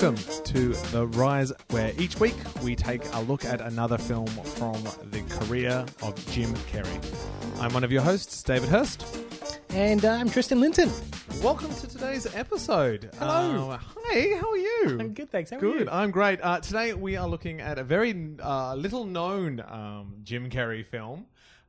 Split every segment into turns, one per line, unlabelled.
Welcome to The Rise, where each week we take a look at another film from the career of Jim Carrey. I'm one of your hosts, David Hurst.
And uh, I'm Tristan Linton.
Welcome to today's episode.
Hello.
Uh, hi, how are you?
I'm good, thanks. How are
Good. I'm great. Uh, today we are looking at a very uh, little known um, Jim Carrey film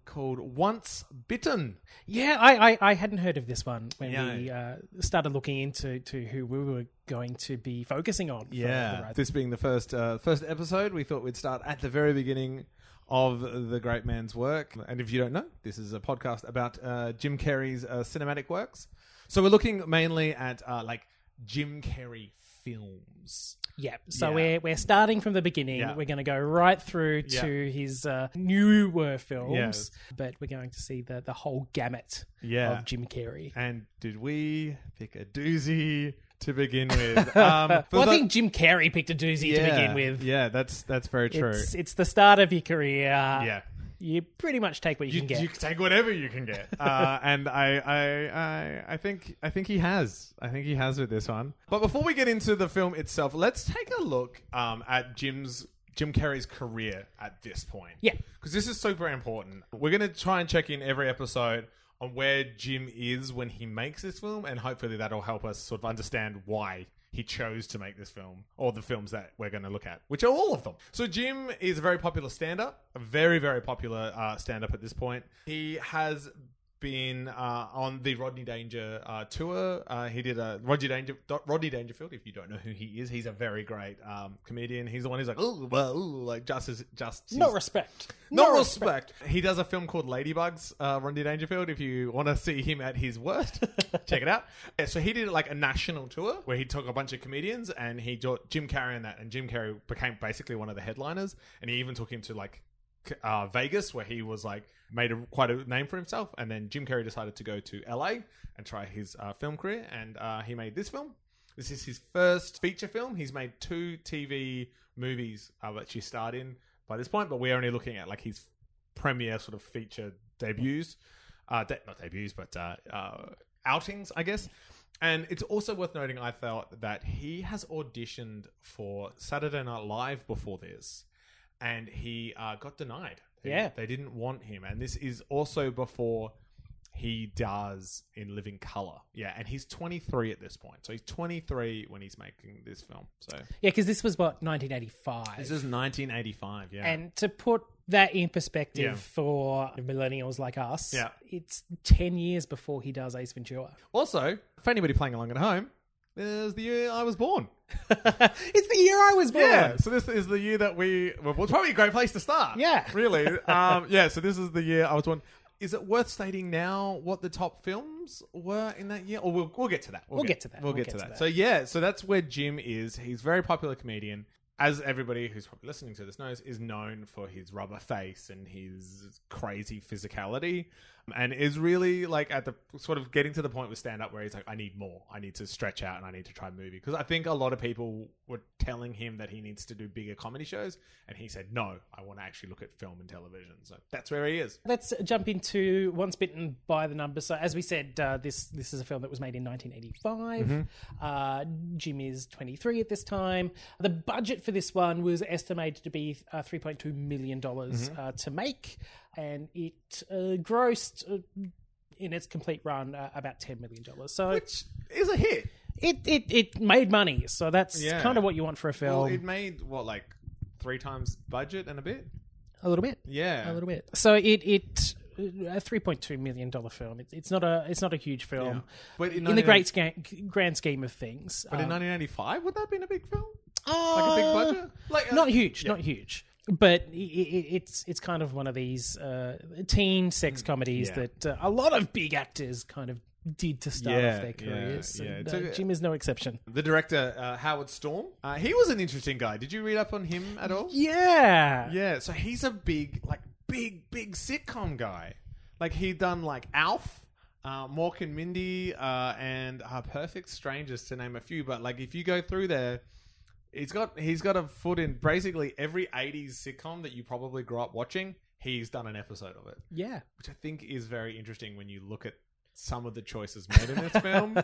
called Once Bitten.
Yeah, I, I, I hadn't heard of this one when
Yeah.
we uh, started looking into to who we were going to be focusing on. Yeah.
This being the first uh, first episode, we thought we'd start at the very beginning of the great man's work. And if you don't know, this is a podcast about uh, Jim Carrey's uh, cinematic works. So we're looking mainly at uh, like Jim Carrey films.
Yeah, so
Yeah.
we're we're starting from the beginning.
Yeah.
We're going to go right through
Yeah.
to his uh, newer films,
Yes.
but we're going to see the the whole gamut of Jim Carrey.
And did we pick a doozy to begin with? Um,
Well, I think Jim Carrey picked a doozy to begin with.
Yeah, that's that's very true.
It's it's the start of your career.
yeah.
You pretty much take what you,
you,
can get.
you can take whatever you can get, uh, and I, I, I, I think, I think he has. I think he has with this one. But before we get into the film itself, let's take a look um, at Jim's Jim Carrey's career at this point.
Yeah.
because this is super important. We're going to try and check in every episode on where Jim is when he makes this film, and hopefully that'll help us sort of understand why he chose to make this film, or the films that we're going to look at, which are all of them. So Jim is a very popular stand-up, a very, very popular uh, stand-up at this point. He has been uh, on the Rodney Danger uh, tour. Uh, he did a Rodney Danger Rodney Dangerfield. If you don't know who he is, he's a very great um, comedian. He's the one who's like, oh, well, ooh," like just as just
no respect.
no respect. He does a film called Ladybugs, uh, Rodney Dangerfield. If you want to see him at his worst, check it out. Yeah, so he did like a national tour where he took a bunch of comedians and he got Jim Carrey in that, and Jim Carrey became basically one of the headliners. And he even took him to like uh, Vegas, where he was like made a, quite a name for himself. And then Jim Carrey decided to go to LA and try his uh, film career, and uh, he made this film. This is his first feature film. He's made two TV movies uh, that she starred in by this point, but we're only looking at like his premiere sort of feature debuts, uh, de- not debuts, but uh, uh, outings, I guess. And it's also worth noting, I felt that he has auditioned for Saturday Night Live before this, and he uh, got denied. They-
Yeah.
they didn't want him, and this is also before he does in Living Color. Yeah, and he's 23 at this point, so he's 23 when he's making this film. So
Yeah, because this was what 1985.
this is 1985. Yeah,
and to put that in perspective
Yeah.
for millennials like us,
Yeah.
it's 10 years before he does Ace Ventura.
Also, for anybody playing along at home, there's the year I was born.
it's the year I was born.
Yeah, so this is the year that we. Well, it's probably a great place to start.
Yeah.
really. Um, yeah, so this is the year I was born. Is it worth stating now what the top films were in that year? Or we'll, we'll get to that.
We'll get to that.
We'll, get, to, that. So yeah, so that's where Jim is. He's a very popular comedian. As everybody who's probably listening to this knows, is known for his rubber face and his crazy physicality, and is really like at the sort of getting to the point with stand up where he's like, I need more. I need to stretch out and I need to try movie because I think a lot of people were telling him that he needs to do bigger comedy shows, and he said, No, I want to actually look at film and television. So that's where he is.
Let's jump into Once Bitten by the Numbers. So, as we said, uh, this this is a film that was made in 1985.
Mm-hmm.
Uh, Jim is 23 at this time. The budget for this one was estimated to be uh, 3.2 million dollars
Mm-hmm.
uh, to make, and it uh, grossed uh, in its complete run uh, about 10 million dollars. So
Which is a hit.
it, it it made money. So that's
Yeah.
kind of what you want for a film.
Well, it made what like three times budget and a bit.
a little bit.
Yeah,
a little bit. So it it a three point two million dollar film. It, it's not a it's not a huge film,
Yeah. But in
in the great sca- grand scheme of things.
But in
Um,
1985, would that have been a big film?
uh,
Like a big budget? Like uh,
Not huge,
yeah.
not huge. But it's it's kind of one of these uh, teen sex comedies
Mm, yeah.
that uh, a lot of big actors kind of did to start
Yeah,
off their
yeah,
careers.
yeah.
and,
It's
uh,
a-
Jim is no exception.
The director uh, Howard Storm. Uh, he was an interesting guy. Did you read up on him at all?
Yeah,
Yeah. So he's a big, like, big, big sitcom guy. Like he done like Alf. Uh, Mork and Mindy uh, and uh, Perfect Strangers to name a few, but like if you go through there, he's got he's got a foot in basically every '80s sitcom that you probably grew up watching. He's done an episode of it.
yeah.
which I think is very interesting when you look at some of the choices made in this film.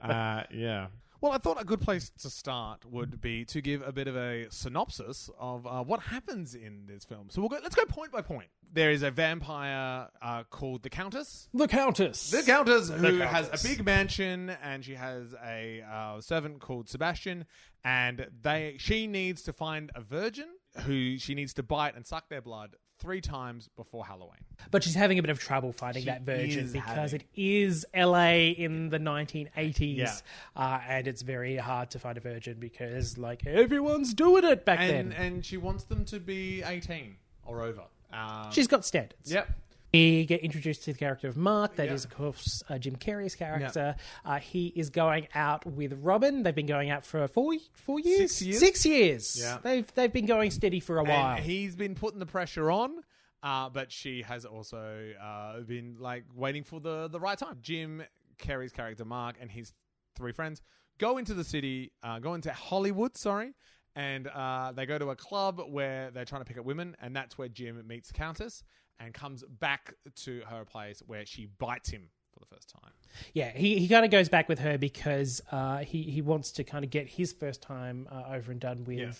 Uh, yeah. Well, I thought a good place to start would be to give a bit of a synopsis of uh, what happens in this film. So we'll go. Let's go point by point. There is a vampire uh, called the Countess.
The Countess.
The Countess, who has
Countess.
a big mansion, and she has a uh, servant called Sebastian, and they she needs to find a virgin who she needs to bite and suck their blood three times before Halloween.
But she's having a bit of trouble finding
She
that virgin because
having-
it is LA in the 1980s.
Yeah.
Uh, and it's very hard to find a virgin because, like, everyone's doing it back
And
then.
and she wants them to be eighteen or over. Um,
She's got standards.
yep.
We get introduced to the character of Mark. That
Yeah.
is, of course, uh, Jim Carrey's character. Uh, he is going out with Robin. They've been going out for four four years,
Six years?
Six years.
Yeah.
They've they've been going steady for a while.
He's been putting the pressure on, uh, but she has also uh, been like waiting for the the right time. Jim Carrey's character Mark and his three friends go into the city, uh, go into Hollywood, sorry, and uh, they go to a club where they're trying to pick up women, and that's where Jim meets Countess and comes back to her place where she bites him for the first time.
Yeah, he, he kind of goes back with her because uh, he he wants to kind of get his first time uh, over and done with,
Yeah.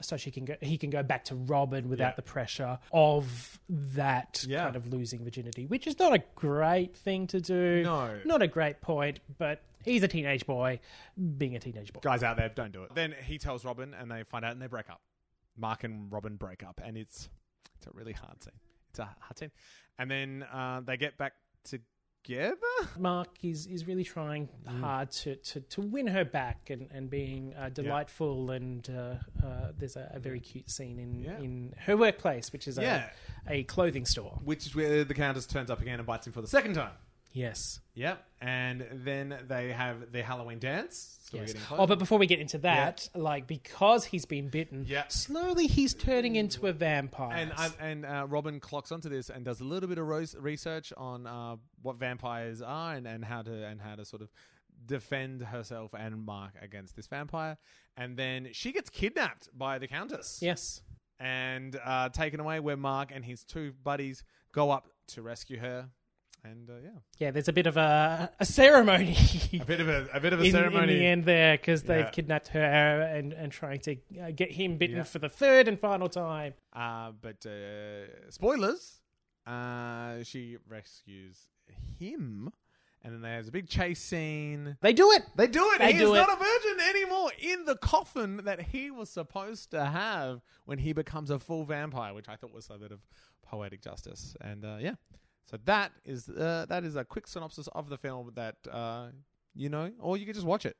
so she can go he can go back to Robin without
Yeah.
the pressure of that
Yeah.
kind of losing virginity, which is not a great thing to do.
No.
not a great point, but he's a teenage boy, being a teenage boy.
guys out there, don't do it. Then he tells Robin, and they find out, and they break up. Mark and Robin break up, and it's it's a really hard scene. Hard scene, and then uh, they get back together.
Mark is is really trying
Mm.
hard to, to, to win her back and and being uh, delightful and uh, uh, there's a, a very cute scene in
Yeah.
in her workplace, which is
Yeah.
a, a clothing store.
Which is where the Countess turns up again and bites him for the second time.
Yes.
Yep, and then they have their Halloween dance. So we're
Yes.
getting
Oh, but before we get into that, like because he's been bitten,
Yeah.
slowly he's turning into a vampire.
and I, and uh, Robin clocks onto this and does a little bit of research on uh, what vampires are and, and how to and how to sort of defend herself and Mark against this vampire. And then she gets kidnapped by the Countess.
yes.
and uh, taken away where Mark and his two buddies go up to rescue her. And uh, yeah,
Yeah, there's a bit of a, a ceremony.
a bit of a, a bit of a
in, in
ceremony.
the end there because they've
Yeah.
kidnapped her and, and trying to uh, get him bitten
Yeah.
for the third and final time.
Uh, but uh, spoilers, uh, she rescues him, and then there's a big chase scene.
They do it.
They do it.
They
he
do
is
it.
not a virgin anymore in the coffin that he was supposed to have when he becomes a full vampire, which I thought was a bit of poetic justice. And uh, yeah, so that is uh, that is a quick synopsis of the film that uh, you know, or you can just watch it.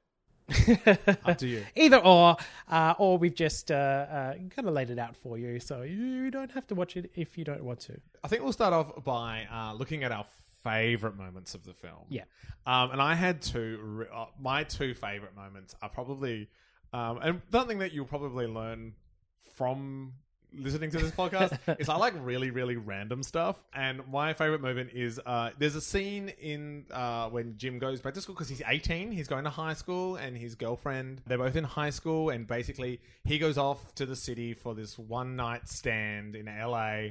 Up to you.
Either or, uh, or we've just uh, uh, kind of laid it out for you, so you don't have to watch it if you don't want to.
I think we'll start off by uh, looking at our favorite moments of the film.
Yeah.
Um, and I had two. re- Uh, my two favorite moments are probably, um, and something that you'll probably learn from listening to this podcast is I like really, really random stuff. And my favorite moment is uh, there's a scene in uh, when Jim goes back to school because he's 18. He's going to high school, and his girlfriend. They're both in high school, and basically he goes off to the city for this one night stand in LA,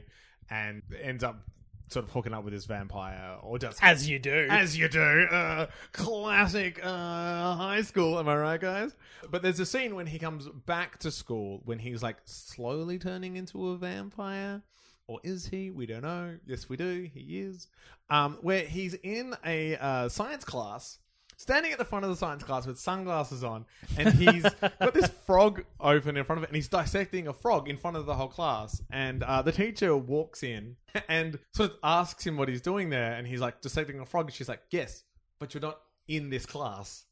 and ends up sort of hooking up with this vampire, or does
As you do.
as you do. Uh, classic uh, high school, am I right, guys? But there's a scene when he comes back to school when he's like slowly turning into a vampire. Or is he? We don't know. Yes, we do. He is. Um, where he's in a uh, science class, standing at the front of the science class with sunglasses on, and he's got this frog open in front of it, and he's dissecting a frog in front of the whole class. And uh, the teacher walks in and sort of asks him what he's doing there, and he's like dissecting a frog. And she's like, "Yes, but you're not in this class."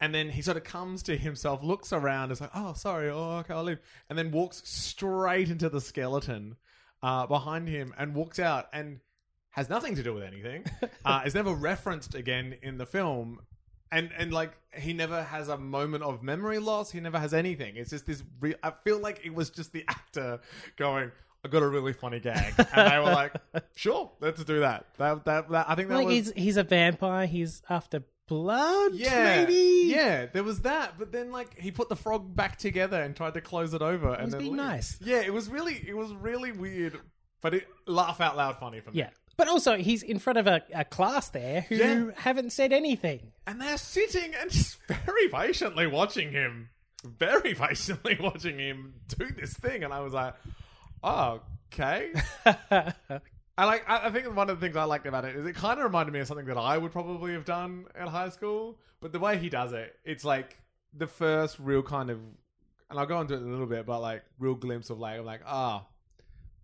And then he sort of comes to himself, looks around, is like, "Oh, sorry, oh, okay, I'll leave," and then walks straight into the skeleton uh, behind him and walks out and has nothing to do with anything. uh, is never referenced again in the film, and and like he never has a moment of memory loss. He never has anything. It's just this. Re- I feel like it was just the actor going. I got a really funny gag, and they were like, "Sure, let's do that." That that, that I think that
like
was
he's he's a vampire. He's after blood.
yeah,
maybe.
yeah. There was that, but then like he put the frog back together and tried to close it over. and
was being
leave.
nice.
Yeah, it was really, it was really weird, but it laugh out loud funny for me.
Yeah. But also, he's in front of a, a class there who
Yeah.
haven't said anything.
and they're sitting and just very patiently watching him, very patiently watching him do this thing, and I was like, oh, okay. I like. I I think one of the things I liked about it is it kind of reminded me of something that I would probably have done in high school. But the way he does it, it's like the first real kind of, and I'll go into it in a little bit, but like real glimpse of like, I'm like, ah,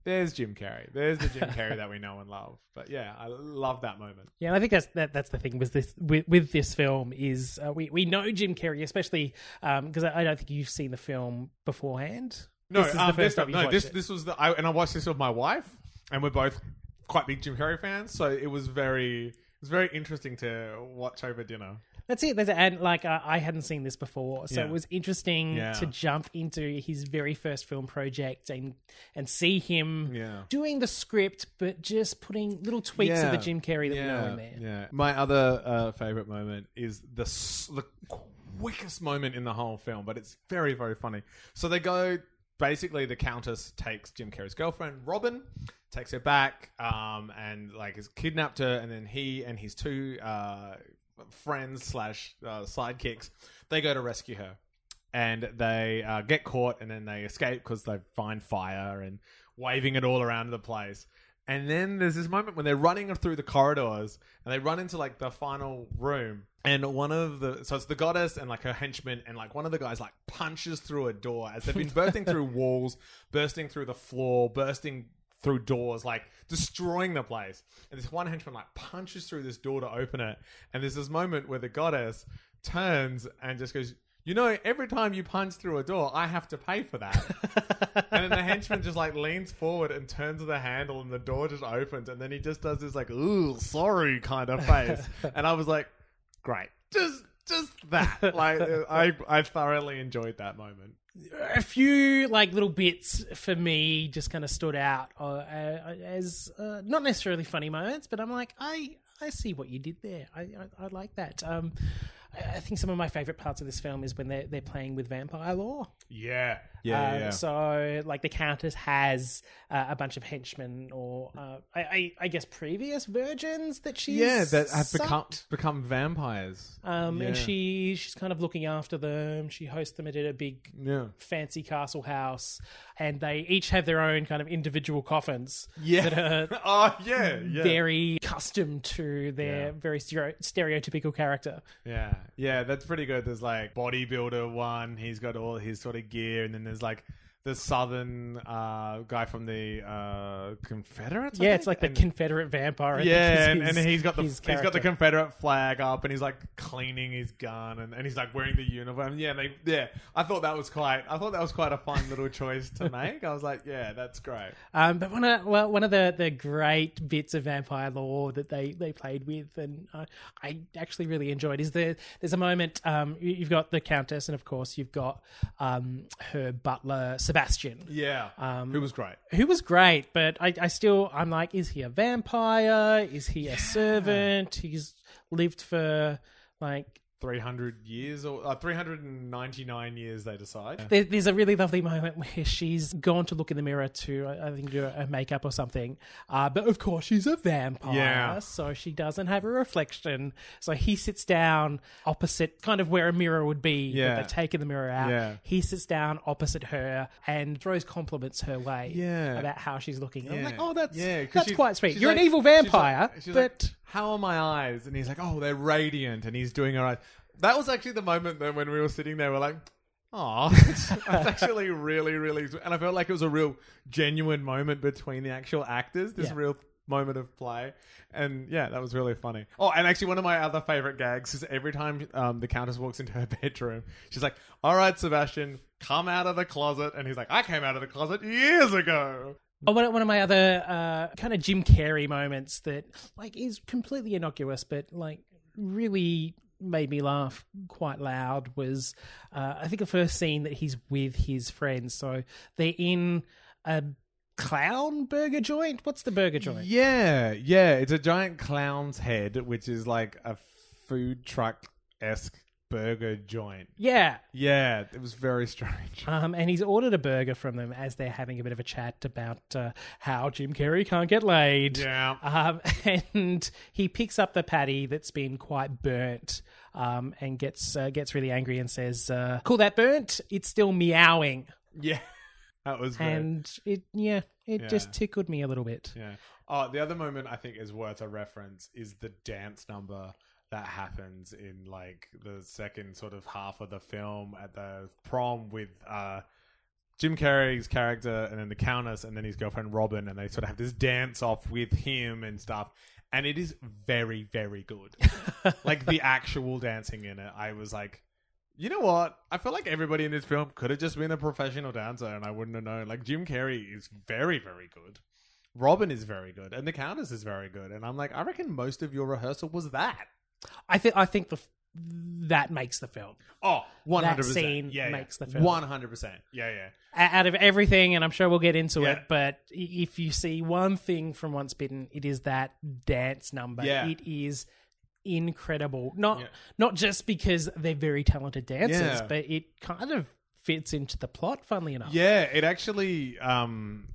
there's Jim Carrey. There's the Jim Carrey that we know and love. But yeah, I love that moment.
Yeah, and I think that's that, that's the thing with this with, with this film is uh, we we know Jim Carrey, especially because I, I don't think you've seen the film beforehand.
No,
this is
um, this, no, this
it.
this was the I, and I watched this with my wife, and we're both quite big Jim Carrey fans. So it was very it was very interesting to watch over dinner.
That's it. That's it. And like uh, I hadn't seen this before, so
Yeah.
it was interesting
Yeah.
to jump into his very first film project and and see him
Yeah.
doing the script, but just putting little tweaks of the Jim Carrey that we know in there.
Yeah. My other uh, favorite moment is the s- the quickest moment in the whole film, but it's very very funny. So they go. Basically, the Countess takes Jim Carrey's girlfriend, Robin, takes her back, um, and like has kidnapped her, and then he and his two uh, friends slash uh, sidekicks they go to rescue her, and they uh, get caught, and then they escape because they find fire and waving it all around the place. And then there's this moment when they're running through the corridors and they run into like the final room. And one of the so it's the countess and like her henchman and like one of the guys like punches through a door as they've been bursting through walls, bursting through the floor, bursting through doors, like destroying the place. And this one henchman like punches through this door to open it. And there's this moment where the countess turns and just goes, You know, every time you punch through a door, I have to pay for that. and then the henchman just like leans forward and turns the handle and the door just opens and then he just does this like, ooh, sorry kind of face. and I was like, Great. Just just that. Like I I thoroughly enjoyed that moment.
A few like little bits for me just kind of stood out uh, uh, as uh, not necessarily funny moments, but I'm like, I I see what you did there. I I, I like that. Um, I I think some of my favorite parts of this film is when they're they're playing with vampire lore.
Yeah.
yeah. So, like, the Countess has uh, a bunch of henchmen, or uh, I, I, I guess previous virgins that she's
yeah, that have become
sucked.
become vampires.
Um, and she she's kind of looking after them. She hosts them at a big
Yeah.
fancy castle house, and they each have their own kind of individual coffins
Yeah.
that are
oh yeah, yeah.
very custom to their
Yeah.
very stereo- stereotypical character.
Yeah, yeah, that's pretty good. There's like bodybuilder one. He's got all his sort of gear, and then there's like the southern uh, guy from the uh, Confederates. I
Yeah,
think?
it's like the
And-
Confederate vampire.
Yeah, and, and he's got the he's got the. Confederate flag up, and he's like cleaning his gun, and, and he's like wearing the uniform. Yeah, they yeah. I thought that was quite. I thought that was quite a fun little choice to make. I was like, yeah, that's great.
Um, but one of well, one of the, the great bits of vampire lore that they, they played with, and uh, I actually really enjoyed, is there. There's a moment. Um, you- you've got the countess, and of course you've got um, her butler Sebastian,
Yeah,
Um,
it was great.
who was great. But I, I still, I'm like, is he a vampire? Is he a servant? He's lived for like
Three hundred years or uh, three hundred and ninety nine years. They decide.
There, there's a really lovely moment where she's gone to look in the mirror to, I think, do her makeup or something. Uh, but of course, she's a vampire,
Yeah.
so she doesn't have a reflection. So he sits down opposite, kind of where a mirror would be. but
Yeah.
they've taken the mirror out.
Yeah.
He sits down opposite her and throws compliments her way.
Yeah.
about how she's looking. I'm like, oh, that's
Yeah,
that's quite sweet. You're
like-
an evil
she's like-
vampire,
she's
but.
like, how are my eyes? And he's like, oh, they're radiant, and he's doing all right. That was actually the moment that when we were sitting there, we're like, oh, that's actually really, really, and I felt like it was a real genuine moment between the actual actors. This
Yeah.
real moment of play, and yeah, that was really funny. Oh, and actually, one of my other favorite gags is every time um, the countess walks into her bedroom, she's like, "All right, Sebastian, come out of the closet," and he's like, "I came out of the closet years ago."
Oh, one, of my other uh, kind of Jim Carrey moments that like is completely innocuous, but like really made me laugh quite loud was uh, I think the first scene that he's with his friends. So they're in a clown burger joint. What's the burger joint?
Yeah, yeah. It's a giant clown's head, which is like a food truck esque burger joint.
Yeah.
Yeah, it was very strange.
Um, and he's ordered a burger from them as they're having a bit of a chat about uh, how Jim Carrey can't get laid.
Yeah.
Um, and he picks up the patty that's been quite burnt um, and gets uh, gets really angry and says, uh, "Call that burnt? It's still meowing."
Yeah, that was very,
And it, yeah, it
Yeah.
just tickled me a little bit.
yeah. Oh, the other moment I think is worth a reference is the dance number that happens in like the second sort of half of the film at the prom with uh Jim Carrey's character and then the Countess and then his girlfriend Robin and they sort of have this dance off with him and stuff and it is very very good. like the actual dancing in it, I was like you know what? I feel like everybody in this film could have just been a professional dancer and I wouldn't have known. Like Jim Carrey is very, very good. Robin is very good, and the Countess is very good. And I'm like, I reckon most of your rehearsal was that.
I think I think the f- that makes the film
Oh, 100%.
That scene
yeah,
makes the film.
100%. Yeah, yeah.
Out of everything, and I'm sure we'll get into
Yeah.
it. But if you see one thing from Once Bitten, it is that dance number.
Yeah.
It is incredible. Not
Yeah.
not just because they're very talented dancers,
Yeah.
but it kind of fits into the plot. Funnily enough,
Yeah, it actually um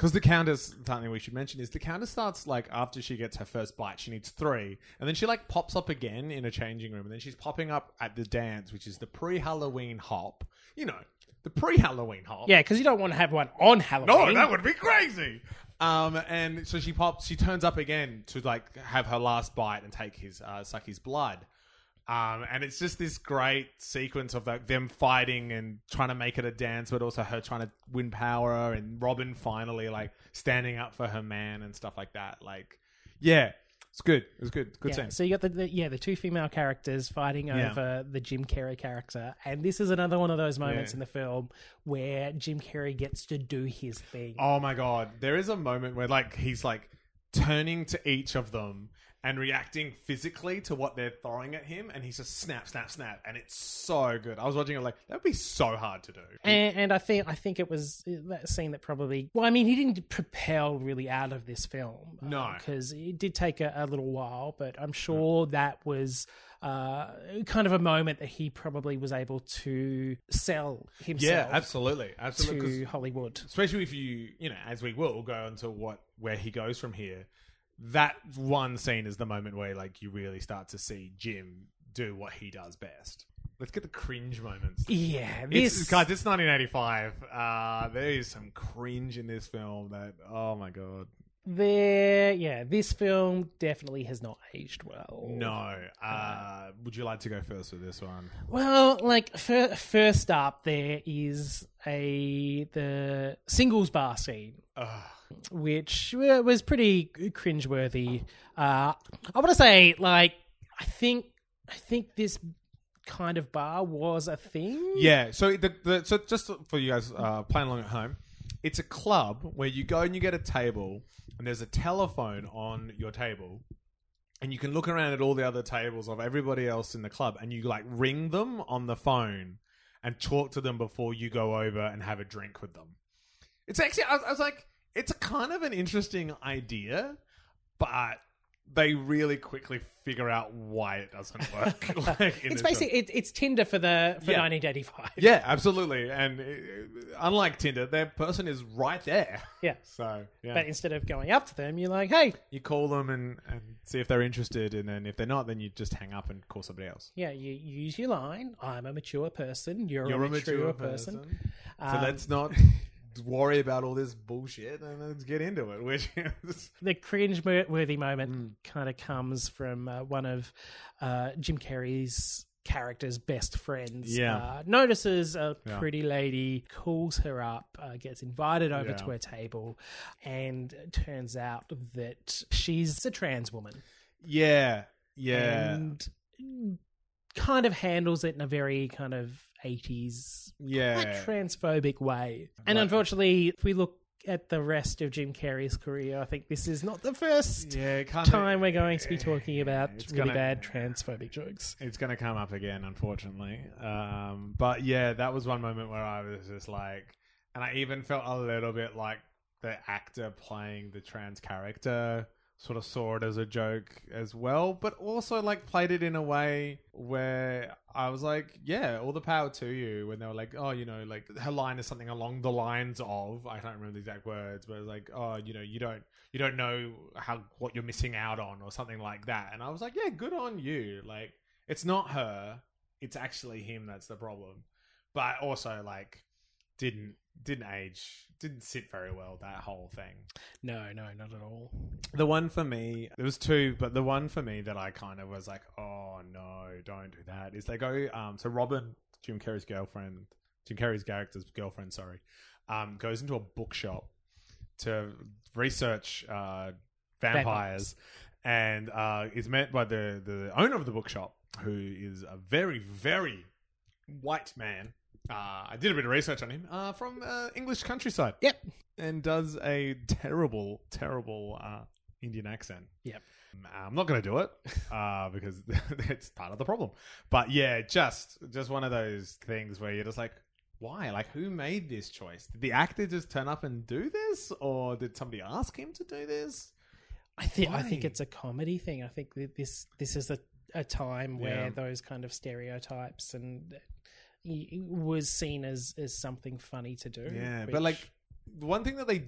because the countess something we should mention is the countess starts like after she gets her first bite, she needs three, and then she like pops up again in a changing room, and then she's popping up at the dance, which is the pre-Halloween hop. You know, the pre-Halloween hop.
yeah, because you don't want to have one on Halloween.
No, that would be crazy. Um, and so she pops, she turns up again to like have her last bite and take his uh, suck his blood. Um, and it's just this great sequence of like them fighting and trying to make it a dance, but also her trying to win power and Robin finally like standing up for her man and stuff like that. Like, yeah, it's good. It was good. Good
Yeah,
scene.
so you got the, the yeah the two female characters fighting
Yeah.
over the Jim Carrey character, and this is another one of those moments
Yeah.
in the film where Jim Carrey gets to do his thing.
Oh my god, there is a moment where like he's like turning to each of them and reacting physically to what they're throwing at him, and he's just snap, snap, snap, and it's so good. I was watching it like that would be so hard to do.
And, and I think I think it was that scene that probably. Well, I mean, he didn't propel really out of this film.
No.
because it did take a, a little while, but I'm sure that was uh, kind of a moment that he probably was able to sell himself.
yeah, absolutely, absolutely.
To Hollywood.
especially if you, you know, as we will go into what where he goes from here. That one scene is the moment where like you really start to see Jim do what he does best. Let's get the cringe moments.
Yeah,
It's,
this
guys, it's 1985. Uh, there is some cringe in this film that, oh my god.
There. Yeah, this film definitely has not aged well.
No. Uh, would you like to go first with this one?
Well, like fir- first up, there is a the singles bar scene.
Ugh.
which uh, was pretty cringeworthy. Uh, I want to say, like, I think, I think this kind of bar was a thing.
Yeah. So the, the so just for you guys uh, playing along at home, it's a club where you go and you get a table, and there's a telephone on your table. And you can look around at all the other tables of everybody else in the club, and you like ring them on the phone and talk to them before you go over and have a drink with them. It's actually, I was, I was like, it's a kind of an interesting idea, but they really quickly figure out why it doesn't work. like,
It's basically it, it's Tinder for the for
Yeah.
1985.
Yeah, absolutely. And uh, unlike Tinder, their person is right there.
Yeah.
So, yeah.
But instead of going up to them, you're like, "Hey,
you call them and, and see if they're interested. And then if they're not, then you just hang up and call somebody else.
yeah, you use your line. I'm a mature person. You're,
You're
a mature, person.
So
Um,
let's not worry about all this bullshit and let's get into it. Which is.
the cringe-worthy moment
Mm.
kind of comes from uh, one of uh, Jim Carrey's character's best friends.
Yeah.
Uh, notices a
Yeah.
pretty lady, calls her up, uh, gets invited over
Yeah.
to her table, and turns out that she's a trans woman.
Yeah. Yeah.
And kind of handles it in a very kind of 80s
yeah.
quite transphobic way. And unfortunately, if we look at the rest of Jim Carrey's career, I think this is not the first
yeah.
Time we're going to be talking about really
gonna-
bad transphobic jokes.
It's going to come up again, unfortunately. Um, but yeah, that was one moment where I was just like, and I even felt a little bit like the actor playing the trans character sort of saw it as a joke as well, but also like played it in a way where I was like, yeah, all the power to you. When they were like, oh, you know, like her line is something along the lines of I can't remember the exact words, but it was like, oh, you know, you don't you don't know how what you're missing out on or something like that. And I was like, yeah, good on you. Like it's not her, it's actually him that's the problem. But also like didn't didn't age didn't sit very well that whole thing
No, no, not at all.
the one for me there was two but the one for me that i kind of was like oh no don't do that is they go um so robin jim carrey's girlfriend jim carrey's character's girlfriend sorry um goes into a bookshop to research uh vampires, and uh is met by the the owner of the bookshop who is a very very white man uh, I did a bit of research on him uh, from uh, English countryside.
Yep.
And does a terrible, terrible uh, Indian accent.
Yep.
I'm not going to do it uh, because it's part of the problem. But yeah, just just one of those things where you're just like, why? Like, who made this choice? Did the actor just turn up and do this, or did somebody ask him to do this?
I think I think it's a comedy thing. I think that this this is a, a time where
Yeah.
those kind of stereotypes and was seen as as something funny to do.
Yeah,
which-
but like one thing that they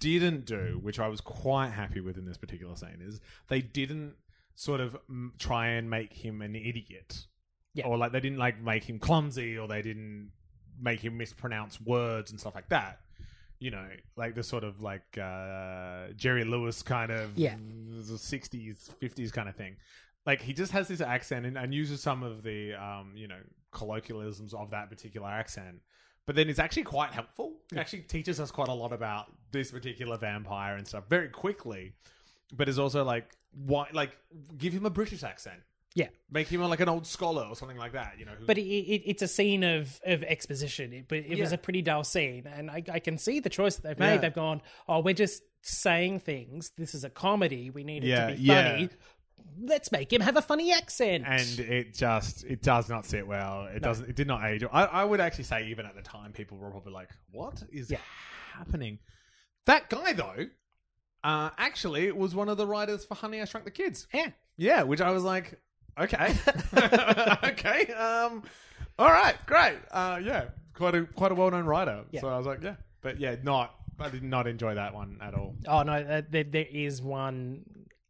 didn't do, which I was quite happy with in this particular scene, is they didn't sort of try and make him an idiot,
Yeah.
or like they didn't like make him clumsy, or they didn't make him mispronounce words and stuff like that. You know, like the sort of like uh, Jerry Lewis kind of
Yeah.
sixties, fifties kind of thing. Like he just has this accent and, and uses some of the um, you know colloquialisms of that particular accent but then it's actually quite helpful. It actually teaches us quite a lot about this particular vampire and stuff very quickly. But is also like why like give him a British accent.
Yeah.
Make him like an old scholar or something like that, you know. who-
But it, it, it's a scene of, of exposition. It, but it was a pretty dull scene, and I, I can see the choice that they've made.
Yeah.
They've gone, "Oh, we're just saying things. This is a comedy. We need it
Yeah,
to be
yeah.
funny. Let's make him have a funny accent."
and it just it does not sit well. It doesn't. It did not age. I, I would actually say even at the time, people were probably like, "What is
Yeah.
happening?" That guy though, uh, actually was one of the writers for Honey I Shrunk the Kids.
yeah,
Yeah, which I was like, okay, okay, um, all right, great, uh, yeah, quite a quite a well known writer.
Yeah.
So I was like, yeah, but yeah, not. I did not enjoy that one at all.
Oh no, uh, there, there is one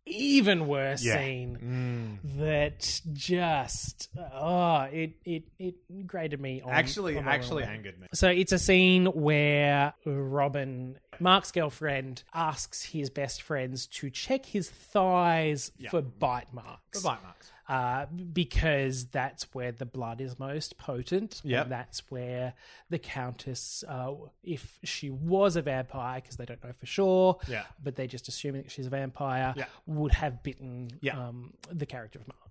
even worse
Yeah.
scene mm. that just oh it it it grated me on
Actually,
on
actually
way.
angered me.
So it's a scene where Robin, Mark's girlfriend, asks his best friends to check his thighs for bite marks.
The bite marks.
Uh, because that's where the blood is most potent. Yeah, that's where the Countess, uh, if she was a vampire, because they don't know for sure,
Yeah.
but they're just assuming that she's a vampire,
Yeah.
would have bitten
Yeah.
um, the character of Mark.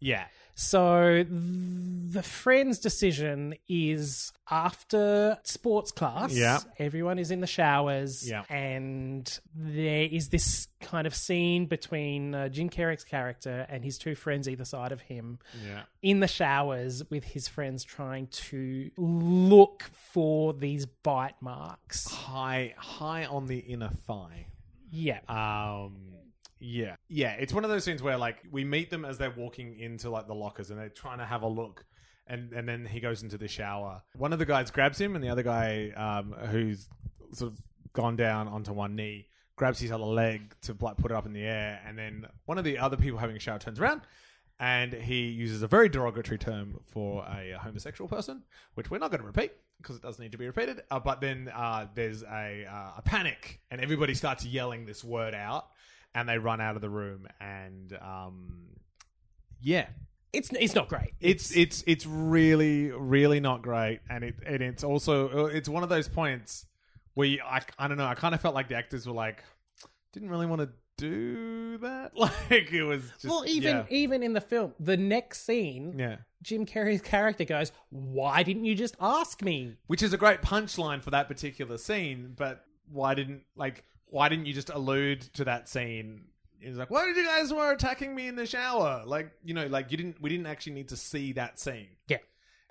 Yeah,
So the friend's decision is after sports class.
Yeah.
Everyone is in the showers.
Yeah.
And there is this kind of scene between uh, Jim Carrey's character and his two friends either side of him
yeah,
in the showers with his friends trying to look for these bite marks.
high high on the inner thigh.
Yeah.
Um, yeah, yeah. It's one of those things where like we meet them as they're walking into like the lockers and they're trying to have a look, and and then he goes into the shower. One of the guys grabs him, and the other guy, um, who's sort of gone down onto one knee, grabs his other leg to like put it up in the air, and then one of the other people having a shower turns around. And he uses a very derogatory term for a homosexual person, which we're not going to repeat because it does need to be repeated. Uh, but then uh, there's a, uh, a panic, and everybody starts yelling this word out, and they run out of the room. And um, yeah,
It's it's not great.
it's it's it's really really not great, and it and it's also it's one of those points where you, I I don't know. I kind of felt like the actors were like didn't really want to do that. Like it was just
well, even
yeah.
even in the film, the next scene,
yeah.
Jim Carrey's character goes, "Why didn't you just ask me?"
which is a great punchline for that particular scene. But why didn't like why didn't you just allude to that scene? It's like, why did you guys were attacking me in the shower? Like, you know, like you didn't. We didn't actually need to see that scene.
Yeah.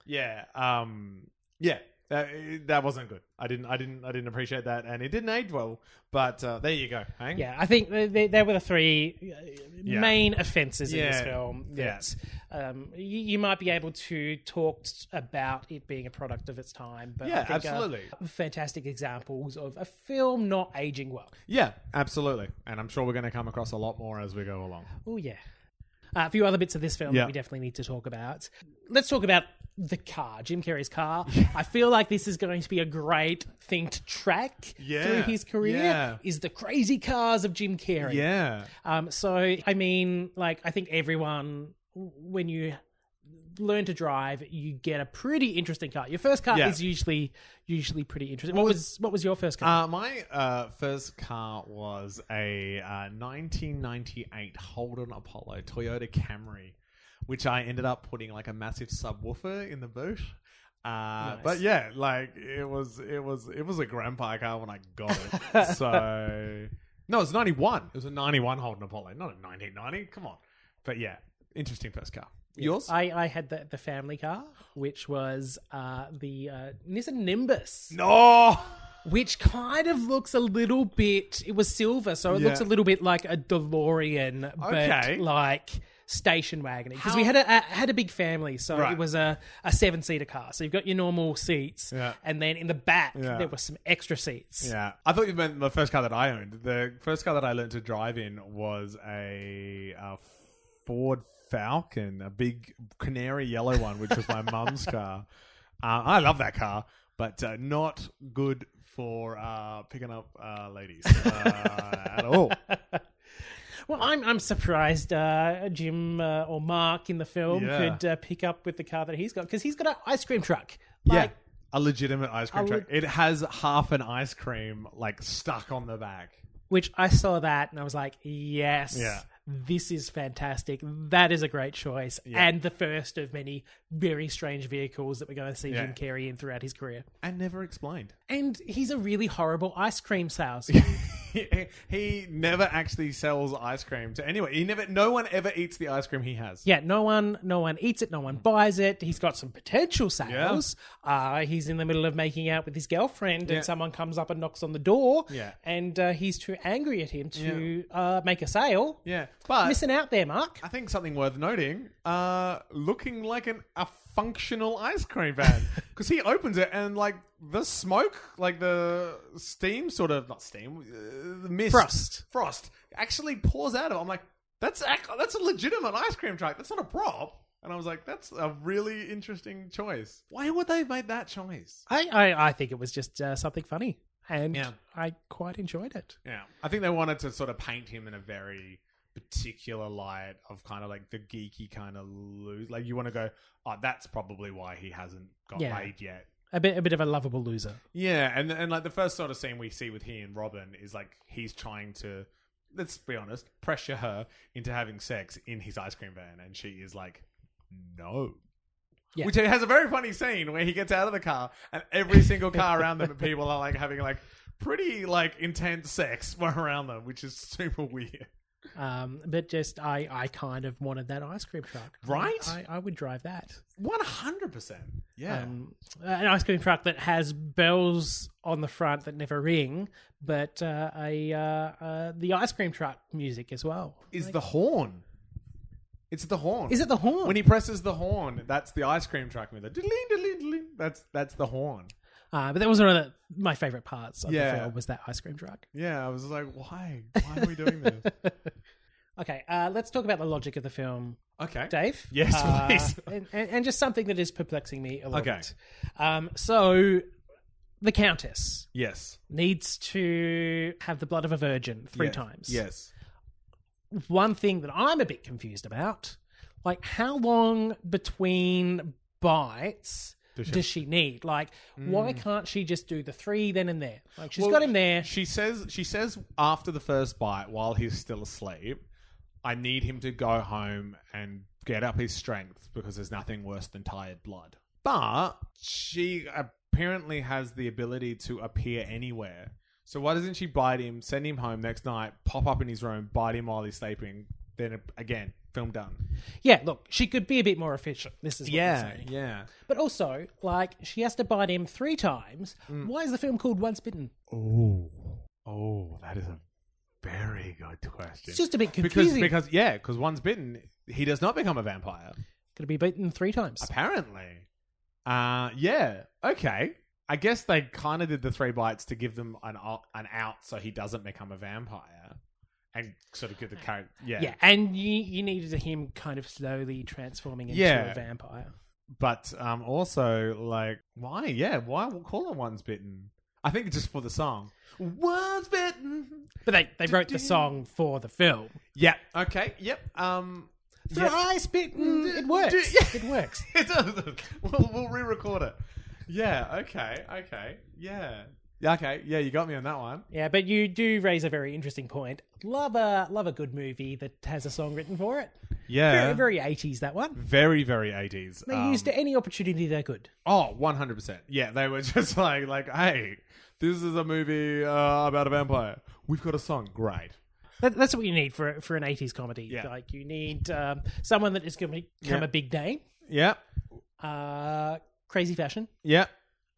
Yeah. Um. Yeah. That that wasn't good. I didn't I didn't I didn't appreciate that, and it didn't age well. But uh, there you go. Hang.
Yeah, I think they, they, were the three uh,
Yeah.
main offences in this
Yeah.
film.
Yeah.
Um, you, you might be able to talk about it being a product of its time, but
Yeah,
think, uh,
absolutely.
fantastic examples of a film not aging well.
Yeah, absolutely. And I'm sure we're going to come across a lot more as we go along.
Oh yeah. Uh, a few other bits of this film
Yeah.
that we definitely need to talk about. Let's talk about the car, Jim Carrey's car. I feel like this is going to be a great thing to track
Yeah,
through his career.
yeah.
Is the crazy cars of Jim Carrey.
Yeah.
Um, so I mean, like, I think everyone, when you learn to drive, you get a pretty interesting car. Your first car
Yeah.
is usually usually pretty interesting. What was what was your first car?
Uh, my uh, first car was a uh, 1998 Holden Apollo Toyota Camry, which I ended up putting like a massive subwoofer in the boot. Uh, But yeah, like it was, it was, it was a grandpa car when I got it. so no, it was 91. It was a 91 Holden Apollo, not a 1990. Come on. But yeah, interesting first car. Yours?
I, I had the, the family car, which was uh, the uh, Nissan Nimbus,
no.
which kind of looks a little bit. It was silver, so it
Yeah.
looks a little bit like a DeLorean, but
Okay.
like station wagon. Because we had a, a had a big family, so
Right.
it was a, a seven seater car. So you've got your normal seats,
Yeah.
and then in the back
Yeah.
there were some extra seats.
Yeah, I thought you meant the first car that I owned. The first car that I learned to drive in was a, uh Ford Falcon, a big canary yellow one, which was my mum's car. Uh, I love that car, but uh, not good for uh, picking up uh, ladies uh, at all.
Well, I'm I'm surprised uh, Jim uh, or Mark in the film
Yeah.
could uh, pick up with the car that he's got because he's got an ice cream truck.
yeah, a legitimate ice cream
A
truck. It has half an ice cream like stuck on the back.
which I saw that and I was like, yes,
Yeah.
this is fantastic. That is a great choice, and the first of many very strange vehicles that we're going to see
Yeah.
Jim Carrey in throughout his career.
And never explained.
And he's a really horrible ice cream salesman.
he, he never actually sells ice cream to anyone. He never. No one ever eats the ice cream he has.
Yeah, no one, no one eats it. No one buys it. He's got some potential sales. Uh, he's in the middle of making out with his girlfriend,
Yeah.
and someone comes up and knocks on the door.
Yeah.
and uh, he's too angry at him to uh, make a sale.
Yeah, but
Missing out there, Mark.
I think something worth noting. Uh, looking like an a functional ice cream van because he opens it and like the smoke, like the steam, sort of not steam, uh, the mist,
Frost.
frost actually pours out of. it. I'm like, that's ac- that's a legitimate ice cream truck. That's not a prop. And I was like, that's a really interesting choice. Why would they have made that choice?
I, I, I think it was just uh, something funny, and
Yeah.
I quite enjoyed it.
Yeah, I think they wanted to sort of paint him in a very particular light of kind of like the geeky kind of lose. Like you want to go, oh, that's probably why he hasn't got
Yeah.
laid yet.
A bit, a bit of a lovable loser.
Yeah, and and like the first sort of scene we see with he and Robin is like he's trying to, let's be honest, pressure her into having sex in his ice cream van, and she is like, no.
Yeah.
Which has a very funny scene where he gets out of the car and every single car around them, people are like having like pretty like intense sex around them, which is super weird.
Um, but just I, I kind of wanted that ice cream truck.
Right?
I, I would drive that.
One hundred percent. Yeah.
Um, an ice cream truck that has bells on the front that never ring, but uh, a uh, uh, the ice cream truck music as well.
is the horn? It's the horn.
Is it the horn?
when he presses the horn? That's the ice cream truck with the diddling, diddling, diddling. That's that's the horn.
Uh, but that was one of the, my favorite parts of
Yeah.
the film was that ice cream truck.
Yeah, I was like, why? Why are we doing this?
Okay, uh, let's talk about the logic of the film,
Okay.
Dave.
Yes,
Uh,
please.
and, and, and just something that is perplexing me a little
Okay.
bit. Um, so, the Countess
Yes.
needs to have the blood of a virgin three
Yes.
times.
Yes.
One thing that I'm a bit confused about, like how long between bites
Does
does
she-
she, need? Like, why hmm. can't she just do the three then and there? Like, she's
Well,
got him there.
She says she says after the first bite, while he's still asleep, I need him to go home and get up his strength because there's nothing worse than tired blood. But she apparently has the ability to appear anywhere. So why doesn't she bite him, send him home next night, pop up in his room, bite him while he's sleeping, then again film done.
Yeah, look, she could be a bit more efficient. This is what I'm saying.
yeah.
But also, like, she has to bite him three times.
Mm.
Why is the film called Once Bitten?
Oh, oh, that is a very good question.
It's just a bit
because
confusing.
because yeah, because once bitten, he does not become a vampire.
To be beaten three times.
Apparently, uh, yeah, okay. I guess they kind of did the three bites to give them an o- an out, so he doesn't become a vampire, and sort of give the character, yeah.
Yeah, and you you needed him kind of slowly transforming into
Yeah.
a vampire.
But um, also, like, why? Yeah, why will call it once bitten? I think just for the song. Once bitten.
But they, they wrote the song for the film.
Yeah. Okay. Yep. Um. yeah.
Thrice bitten. It works. It works.
it does. We'll, we'll re-record it. Yeah. Okay. Okay. Yeah. Yeah. Okay. Yeah. You got me on that one.
Yeah, but you do raise a very interesting point. Love a love a good movie that has a song written for it.
Yeah.
Very very eighties that one.
very, very eighties.
They used any opportunity they could.
Oh, 100 percent. Yeah. They were just like, like, hey, this is a movie uh, about a vampire. We've got a song. Great.
That, that's what you need for for an eighties comedy.
Yeah.
Like you need um, someone that is going to become
Yeah.
a big name,
Yeah.
uh, crazy fashion,
Yeah.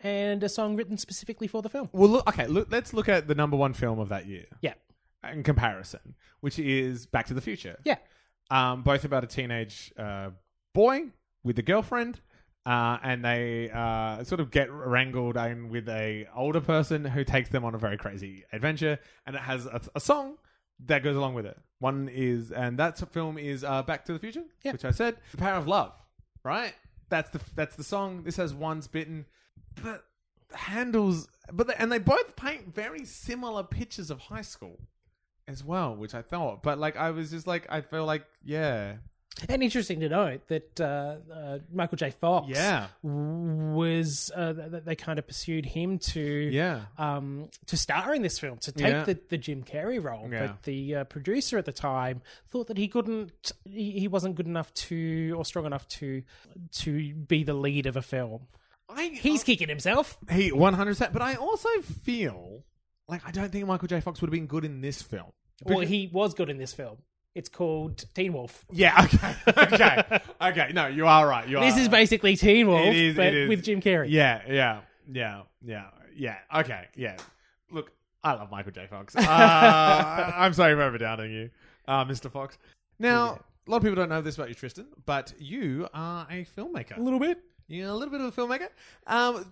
And a song written specifically for the film.
Well, look. Okay. Look. Let's look at the number one film of that year
Yeah,
in comparison, which is Back to the Future.
yeah.
um, both about a teenage uh, boy with a girlfriend, uh, and they uh, sort of get wrangled in with a older person who takes them on a very crazy adventure, and it has a, a song that goes along with it. One is, and that film is uh, Back to the Future,
Yeah.
which I said, "The Power of Love," right? That's the that's the song. This has once bitten, but handles, but they, and they both paint very similar pictures of high school as well, which I thought. But like, I was just like, I feel like, yeah,
And interesting to note that uh, uh, Michael J. Fox
yeah,
was uh, th- they kind of pursued him to
yeah,
um, to star in this film to take
Yeah.
the, the Jim Carrey role,
Yeah.
but the uh, producer at the time thought that he couldn't he, he wasn't good enough to or strong enough to to be the lead of a film.
I
He's kicking himself.
he one hundred percent. But I also feel like I don't think Michael J. Fox would have been good in this film.
Well, he was good in this film. It's called Teen Wolf.
Yeah. Okay. Okay. okay. No, you are right. You are.
This is
right.
basically Teen Wolf,
It is,
but with Jim Carrey.
Yeah, yeah, yeah, yeah, yeah. Okay, yeah. Look, I love Michael J. Fox. Uh, I'm sorry for overdowning you, uh, Mr. Fox. Now, a lot of people don't know this about you, Tristan, but you are a filmmaker.
a little bit.
You're a little bit of a filmmaker. Um,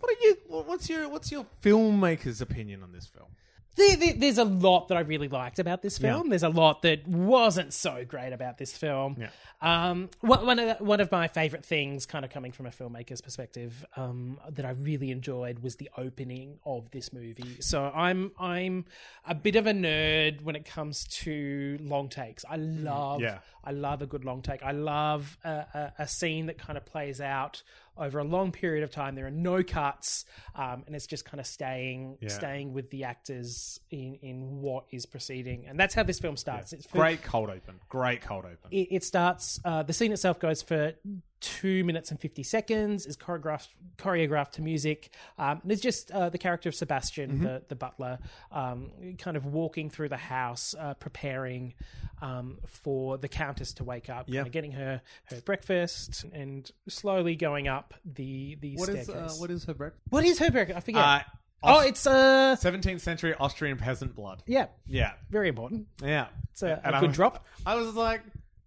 what are you? What's your What's your filmmaker's opinion on this film?
There, there- there's a lot that I really liked about this film. There's a lot that wasn't so great about this film.
Yeah.
Um, one one of the- one of my favorite things, kind of coming from a filmmaker's perspective, um, that I really enjoyed was the opening of this movie. So I'm I'm a bit of a nerd when it comes to long takes. I love
Yeah.
I love a good long take. I love a, a, a scene that kind of plays out over a long period of time. There are no cuts, um, and it's just kind of staying
Yeah.
staying with the actors in in what is proceeding, and that's how this film starts. It's for-
Great cold open. Great cold open.
it, it starts. Uh, the scene itself goes for two minutes and fifty seconds. Is choreographed choreographed to music. Um, and it's just uh, the character of Sebastian,
Mm-hmm.
the the butler, um, kind of walking through the house, uh, preparing um, for the countess to wake up.
Yeah.
kinda getting her her breakfast and slowly going up the the
What is
staircase.
uh, what is her breakfast?
what is her breakfast? I forget.
Uh,
oh, it's uh,
17th century Austrian peasant blood.
yeah,
Yeah,
very important.
yeah.
It's a, a
I
good
was-
drop.
I was like,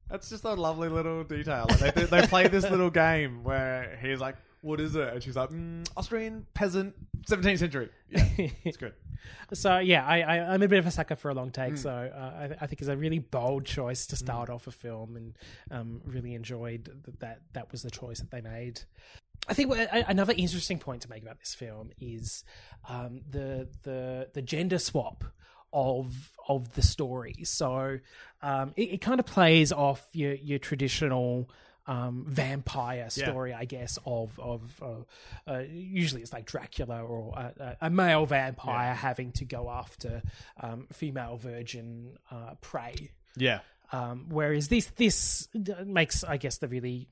that's just a lovely little detail. Like, they, they play this little game where he's like, what is it? And she's like, mm, Austrian peasant, 17th century. Yeah, it's good.
So yeah, I, I I'm a bit of a sucker for a long take.
Hmm.
So uh, I, I think it's a really bold choice to start off a film, and um, really enjoyed that, that that was the choice that they made. I think another interesting point to make about this film is um, the the the gender swap of of the story. So um, it, it kind of plays off your your traditional um, vampire story, I guess. Of of uh, uh, usually it's like Dracula or a, a- male vampire having to go after um, female virgin uh, prey.
Yeah.
Um, whereas this this makes, I guess, the really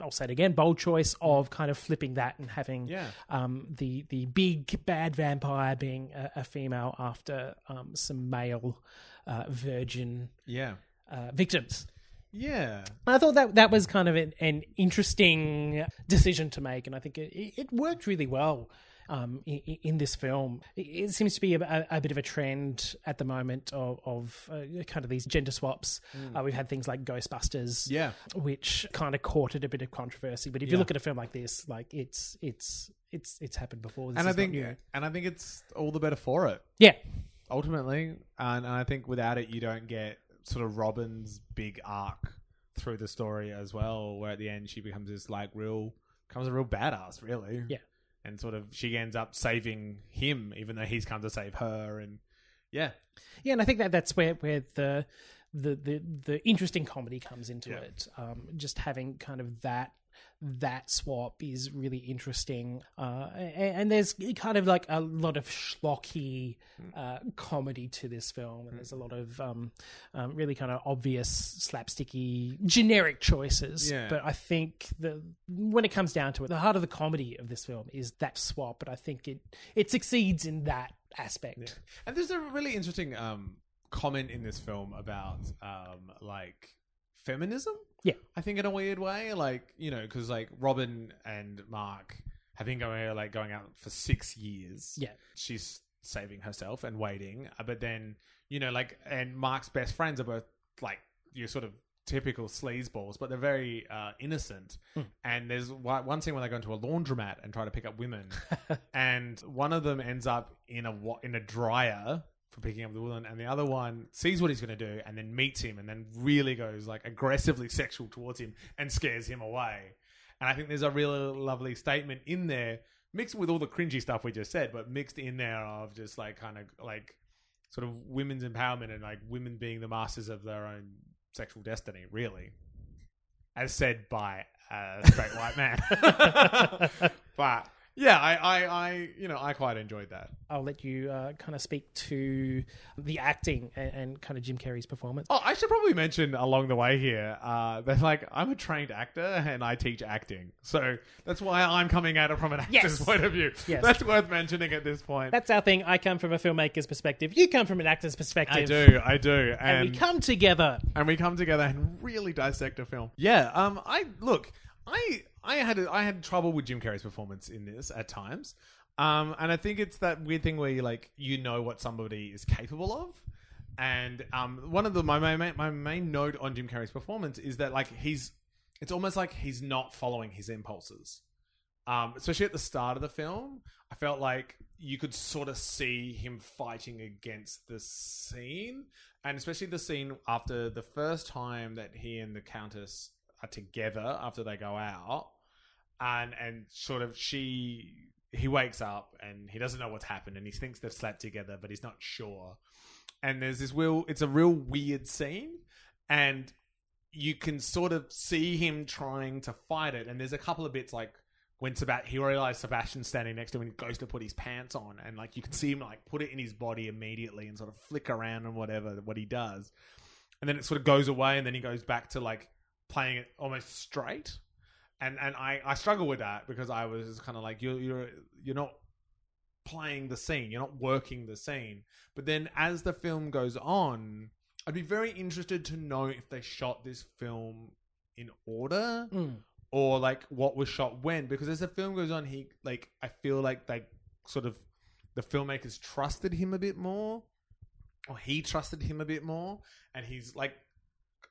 I'll say it again, bold choice of kind of flipping that and having
Yeah.
um, the the big bad vampire being a, a female after um, some male uh, virgin
Yeah.
uh, victims.
Yeah.
I thought that that was kind of an, an interesting decision to make, and I think it, it worked really well um, in, in, this film. It, seems to be a, a, bit of a trend at the moment of, of uh, kind of these gender swaps. Mm. Uh, we've had things like Ghostbusters,
yeah,
which kind of courted a bit of controversy. But if yeah. you look at a film like this, like it's it's it's it's happened before. This
and I think and I think it's all the better for it.
Yeah,
ultimately, and, and I think without it, you don't get sort of Robin's big arc through the story as well, where at the end she becomes this like real, becomes a real badass, really.
Yeah.
And sort of she ends up saving him, even though he's come to save her, and yeah,
yeah, and I think that that's where where the the the, the interesting comedy comes into yeah. it. Um, just having kind of that that swap is really interesting. Uh, and, and, there's kind of like a lot of schlocky uh, comedy to this film, and there's a lot of um, um, really kind of obvious slapsticky generic choices.
Yeah.
But I think the when it comes down to it, the heart of the comedy of this film is that swap. But I think it it succeeds in that aspect. Yeah.
And there's a really interesting um, comment in this film about um, like feminism.
Yeah,
I think in a weird way, like you know, because like Robin and Mark have been going like going out for six years.
Yeah,
she's saving herself and waiting, uh, but then you know, like, and Mark's best friends are both like you sort of typical sleazeballs, but they're very uh, innocent. Mm. And there's one scene where they go into a laundromat and try to pick up women, and one of them ends up in a in a dryer for picking up the woman, and the other one sees what he's going to do and then meets him and then really goes like aggressively sexual towards him and scares him away. And I think there's a really lovely statement in there, mixed with all the cringy stuff we just said, but mixed in there of just like kind of like sort of women's empowerment and like women being the masters of their own sexual destiny, really. As said by a straight white man. but yeah, I, I, I, you know, I quite enjoyed that.
I'll let you uh, kind of speak to the acting and, and, kind of Jim Carrey's performance.
Oh, I should probably mention along the way here uh, that like I'm a trained actor and I teach acting, so that's why I'm coming at it from an actor's yes. point of view. Yes. that's worth mentioning at this point.
That's our thing. I come from a filmmaker's perspective. You come from an actor's perspective.
I do, I do,
and, and we come together,
and we come together and really dissect a film. Yeah, um, I look. I I had I had trouble with Jim Carrey's performance in this at times, um, and I think it's that weird thing where you like you know what somebody is capable of, and um, one of the my main my main note on Jim Carrey's performance is that like he's it's almost like he's not following his impulses, um, especially at the start of the film. I felt like you could sort of see him fighting against the scene, and especially the scene after the first time that he and the Countess are together after they go out, and and sort of she he wakes up and he doesn't know what's happened and he thinks they've slept together but he's not sure. And there's this real it's a real weird scene and you can sort of see him trying to fight it and there's a couple of bits like when Seb- he realizes Sebastian's standing next to him and he goes to put his pants on and like you can see him like put it in his body immediately and sort of flick around and whatever what he does. And then it sort of goes away and then he goes back to like playing it almost straight. And and I, I struggle with that because I was kind of like you're you're you're not playing the scene, you're not working the scene. But then as the film goes on, I'd be very interested to know if they shot this film in order
mm.
or like what was shot when because as the film goes on he like I feel like they sort of the filmmakers trusted him a bit more or he trusted him a bit more and he's like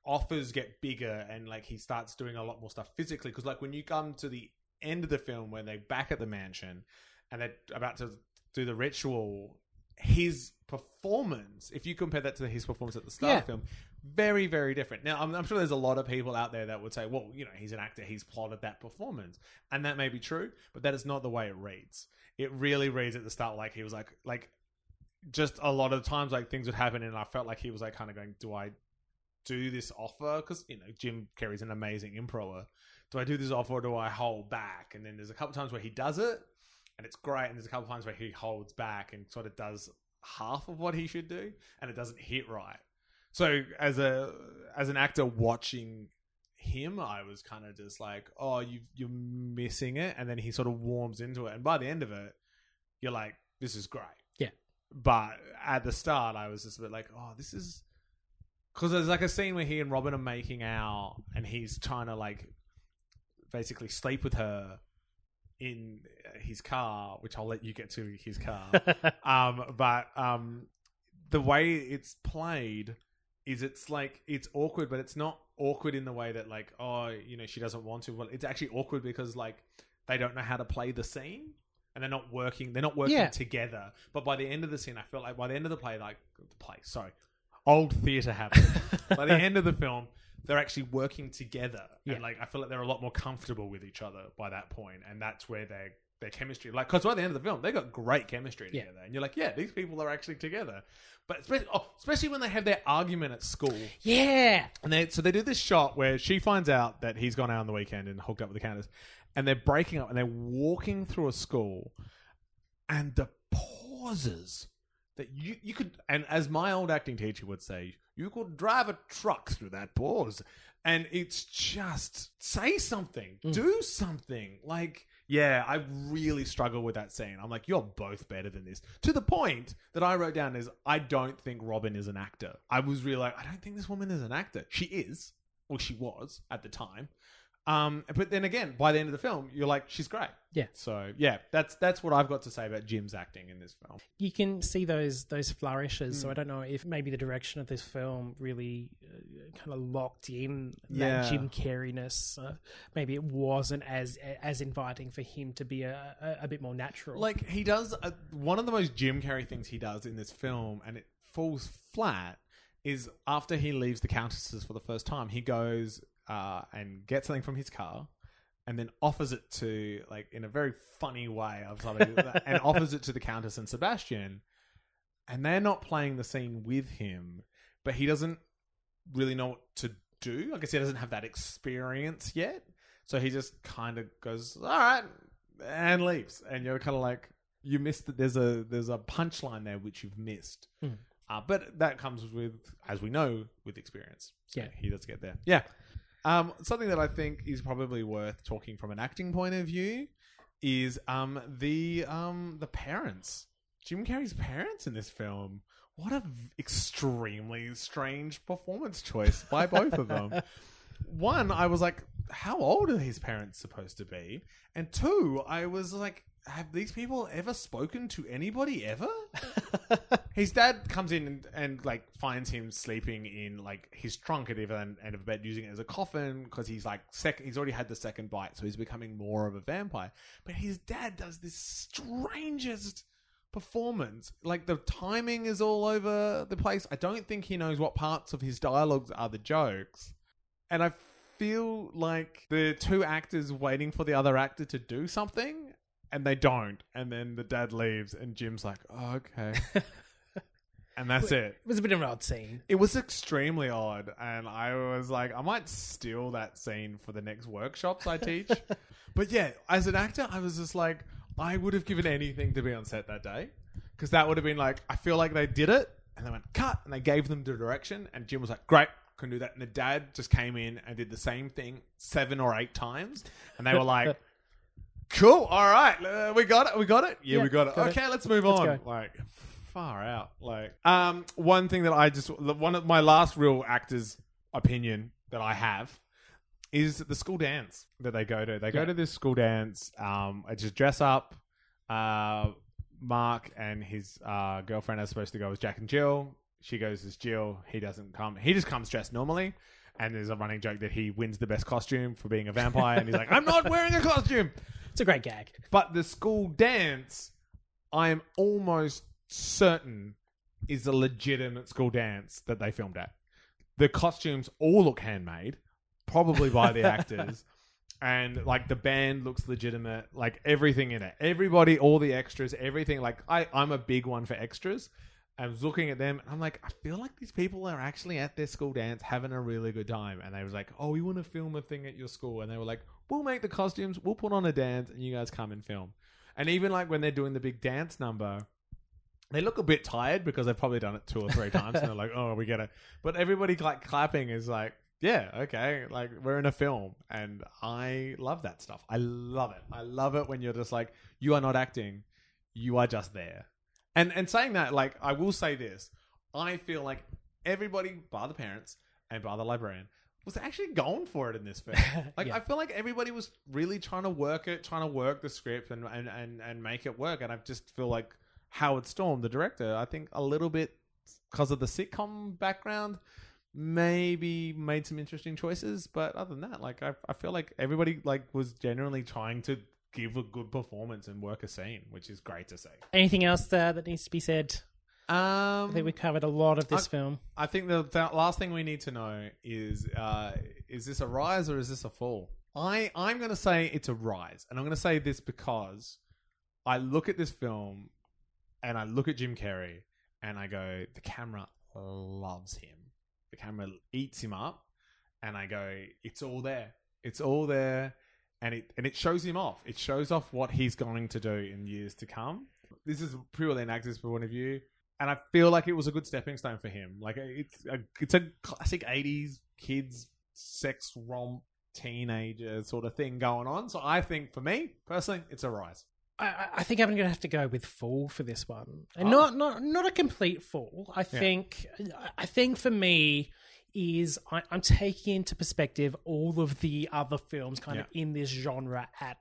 offers get bigger and like he starts doing a lot more stuff physically because like when you come to the end of the film where they're back at the mansion and they're about to do the ritual his performance if you compare that to his performance at the start yeah. of the film very very different now I'm, I'm, sure there's a lot of people out there that would say well you know he's an actor he's plotted that performance and that may be true but that is not the way it reads it really reads at the start like he was like like just a lot of times like things would happen and i felt like he was like kind of going do i do this offer because you know Jim Carrey's an amazing improver. Do I do this offer or do I hold back? And then there's a couple times where he does it, and it's great. And there's a couple times where he holds back and sort of does half of what he should do, and it doesn't hit right. So as a as an actor watching him, I was kind of just like, oh, you you're missing it, and then he sort of warms into it, and by the end of it, you're like, this is great.
Yeah.
But at the start, I was just a bit like, oh, this is Because there's like a scene where he and Robin are making out, and he's trying to like basically sleep with her in his car, which I'll let you get to his car. um, but um, the way it's played is it's like it's awkward, but it's not awkward in the way that like oh you know she doesn't want to. Well, it's actually awkward because like they don't know how to play the scene. And they're not working. They're not working
Yeah.
together. But by the end of the scene, I felt like by the end of the play, like the play, sorry, old theatre habit. by the end of the film, they're actually working together,
Yeah.
and like I feel like they're a lot more comfortable with each other by that point, and that's where their their chemistry, like, because by the end of the film, they got great chemistry
Yeah.
together, and you're like, yeah, these people are actually together. But especially, oh, especially when they have their argument at school,
yeah.
and they so they do this shot where she finds out that he's gone out on the weekend and hooked up with the countess, and they're breaking up and they're walking through a school, and the pauses that you you could and as my old acting teacher would say, you could drive a truck through that pause, and it's just say something, mm. do something, like. Yeah, I really struggle with that scene. I'm like, you're both better than this. To the point that I wrote down is, I don't think Robin is an actor. I was really like, I don't think this woman is an actor. She is, or she was at the time. Um, but then again, by the end of the film, you're like, she's great.
Yeah.
So yeah, that's that's what I've got to say about Jim's acting in this film.
you can see those those flourishes.
Hmm.
So I don't know if maybe the direction of this film really uh, kind of locked in
Yeah.
that Jim Carreyness. Uh, maybe it wasn't as as inviting for him to be a, a, a bit more natural.
Like he does a, one of the most Jim Carrey things he does in this film, and it falls flat. Is after he leaves the Countesses for the first time, he goes uh, and gets something from his car, and then offers it to like in a very funny way of something, and offers it to the Countess and Sebastian, and they're not playing the scene with him, but he doesn't really know what to do. I guess he doesn't have that experience yet, so he just kind of goes, "All right," and leaves, and you're kind of like, you missed that. There's a there's a punchline there which you've missed.
Hmm.
Uh, but that comes with, as we know, with experience. So
Yeah.
he does get there. Yeah. Um, something that I think is probably worth talking from an acting point of view is um, the um, the parents. Jim Carrey's parents in this film. What a v- extremely strange performance choice by both of them. One, I was like, how old are his parents supposed to be? And two, I was like, have these people ever spoken to anybody ever? his dad comes in and, and like finds him sleeping in like his trunk at the end, end of a bed using it as a coffin because he's like second he's already had the second bite so he's becoming more of a vampire but his dad does this strangest performance like the timing is all over the place i don't think he knows what parts of his dialogues are the jokes and i feel like the two actors waiting for the other actor to do something and they don't. And then the dad leaves and jim's like oh, okay. And that's it
it. was a bit of an odd scene.
it was extremely odd and i was like i might steal that scene for the next workshops i teach. But yeah as an actor i was just like i would have given anything to be on set that day because that would have been like i feel like they did it and they went cut and they gave them the direction and jim was like great can do that. And the dad just came in and did the same thing seven or eight times. And they were like cool all right uh, we got it we got it. Yeah,
Yeah,
we got it.
got it.
okay let's move
Let's
on.
go.
like far out. Like um one thing that i just one of my last real actors opinion that i have is the school dance that they go to they go
Yeah.
to this school dance um it's just dress up uh mark and his uh girlfriend are supposed to go as jack and jill she goes as jill he doesn't come he just comes dressed normally and there's a running joke that he wins the best costume for being a vampire and he's like i'm not wearing a costume
It's a great gag.
but the school dance, I am almost certain is a legitimate school dance that they filmed at. The costumes all look handmade, probably by the actors. And like the band looks legitimate, like everything in it. Everybody, all the extras, everything. Like I, I'm a big one for extras. I was looking at them and I'm like, I feel like these people are actually at their school dance having a really good time. And they was like, Oh, we want to film a thing at your school. And they were like, We'll make the costumes, we'll put on a dance, and you guys come and film. And even like when they're doing the big dance number, they look a bit tired because they've probably done it two or three times and they're like, Oh, we get it. But everybody like clapping is like, Yeah, okay. Like we're in a film. And I love that stuff. I love it. I love it when you're just like, you are not acting, you are just there. And and saying that, like, I will say this. I feel like everybody, bar the parents and bar the librarian, was actually going for it in this film. Like
Yeah.
I feel like everybody was really trying to work it, trying to work the script and and and, and make it work. And I just feel like Howard Storm, the director, I think a little bit because of the sitcom background, maybe made some interesting choices. But other than that, like I, I feel like everybody like was genuinely trying to give a good performance and work a scene, which is great to see.
Anything else uh, that needs to be said?
Um,
I think we covered a lot of this
I-
film.
I think the, the last thing we need to know is uh, is this a rise or is this a fall? I I'm going to say it's a rise, and I'm going to say this because I look at this film and I look at Jim Carrey and I go, the camera loves him. The camera eats him up, and I go, it's all there. It's all there, and it and it shows him off. It shows off what he's going to do in years to come. This is purely an actor's point of view and I feel like it was a good stepping stone for him. Like it's a, it's a classic '80s kids sex romp teenager sort of thing going on. So I think for me personally, it's a rise.
I- I, think I'm going to have to go with full for this one, and
Oh.
not not not a complete full. I think I think for me is I, I'm taking into perspective all of the other films kind of in this genre at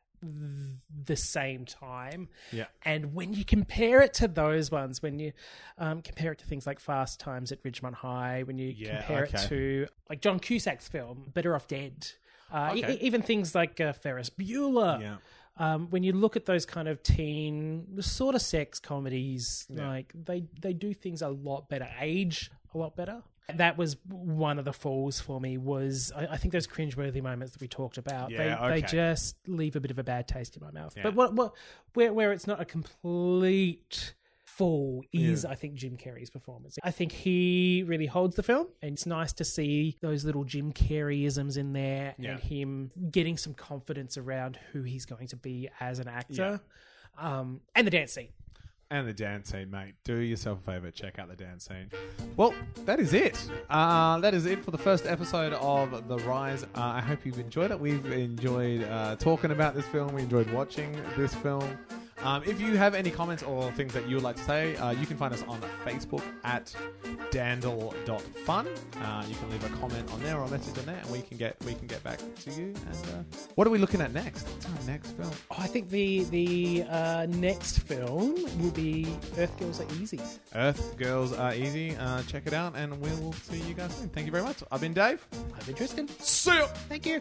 the same time.
Yeah.
And when you compare it to those ones, when you um, compare it to things like Fast Times at Ridgemont High, when you
Yeah,
compare
okay.
it to like John Cusack's film Better Off Dead, uh,
Okay.
e- even things like uh, Ferris Bueller,
Yeah.
um, when you look at those kind of teen sort of sex comedies,
Yeah.
like they they do things a lot better, age a lot better. That was one of the falls for me. Was I, I think those cringeworthy moments that we talked about?
Yeah,
they
okay.
they just leave a bit of a bad taste in my mouth.
Yeah.
But what what where where it's not a complete fall is
Yeah.
I think Jim Carrey's performance. I think he really holds the film, and it's nice to see those little Jim Carreyisms in there,
Yeah.
and him getting some confidence around who he's going to be as an actor. Um, and the dance scene.
And the dance scene, mate. Do yourself a favor, check out the dance scene. Well, that is it. Uh, that is it for the first episode of The Rise. Uh, I hope you've enjoyed it. We've enjoyed uh, talking about this film. We enjoyed watching this film. Um, if you have any comments or things that you would like to say, uh, you can find us on Facebook at dandle.fun. Uh, you can leave a comment on there or a message on there, and we can get we can get back to you. And uh, what are we looking at next? What's our next film?
Oh, I think the the uh, next film will be Earth Girls Are Easy.
Earth Girls Are Easy. Uh, check it out, and we'll see you guys soon. Thank you very much. I've been Dave.
I've been Tristan.
See ya.
Thank you.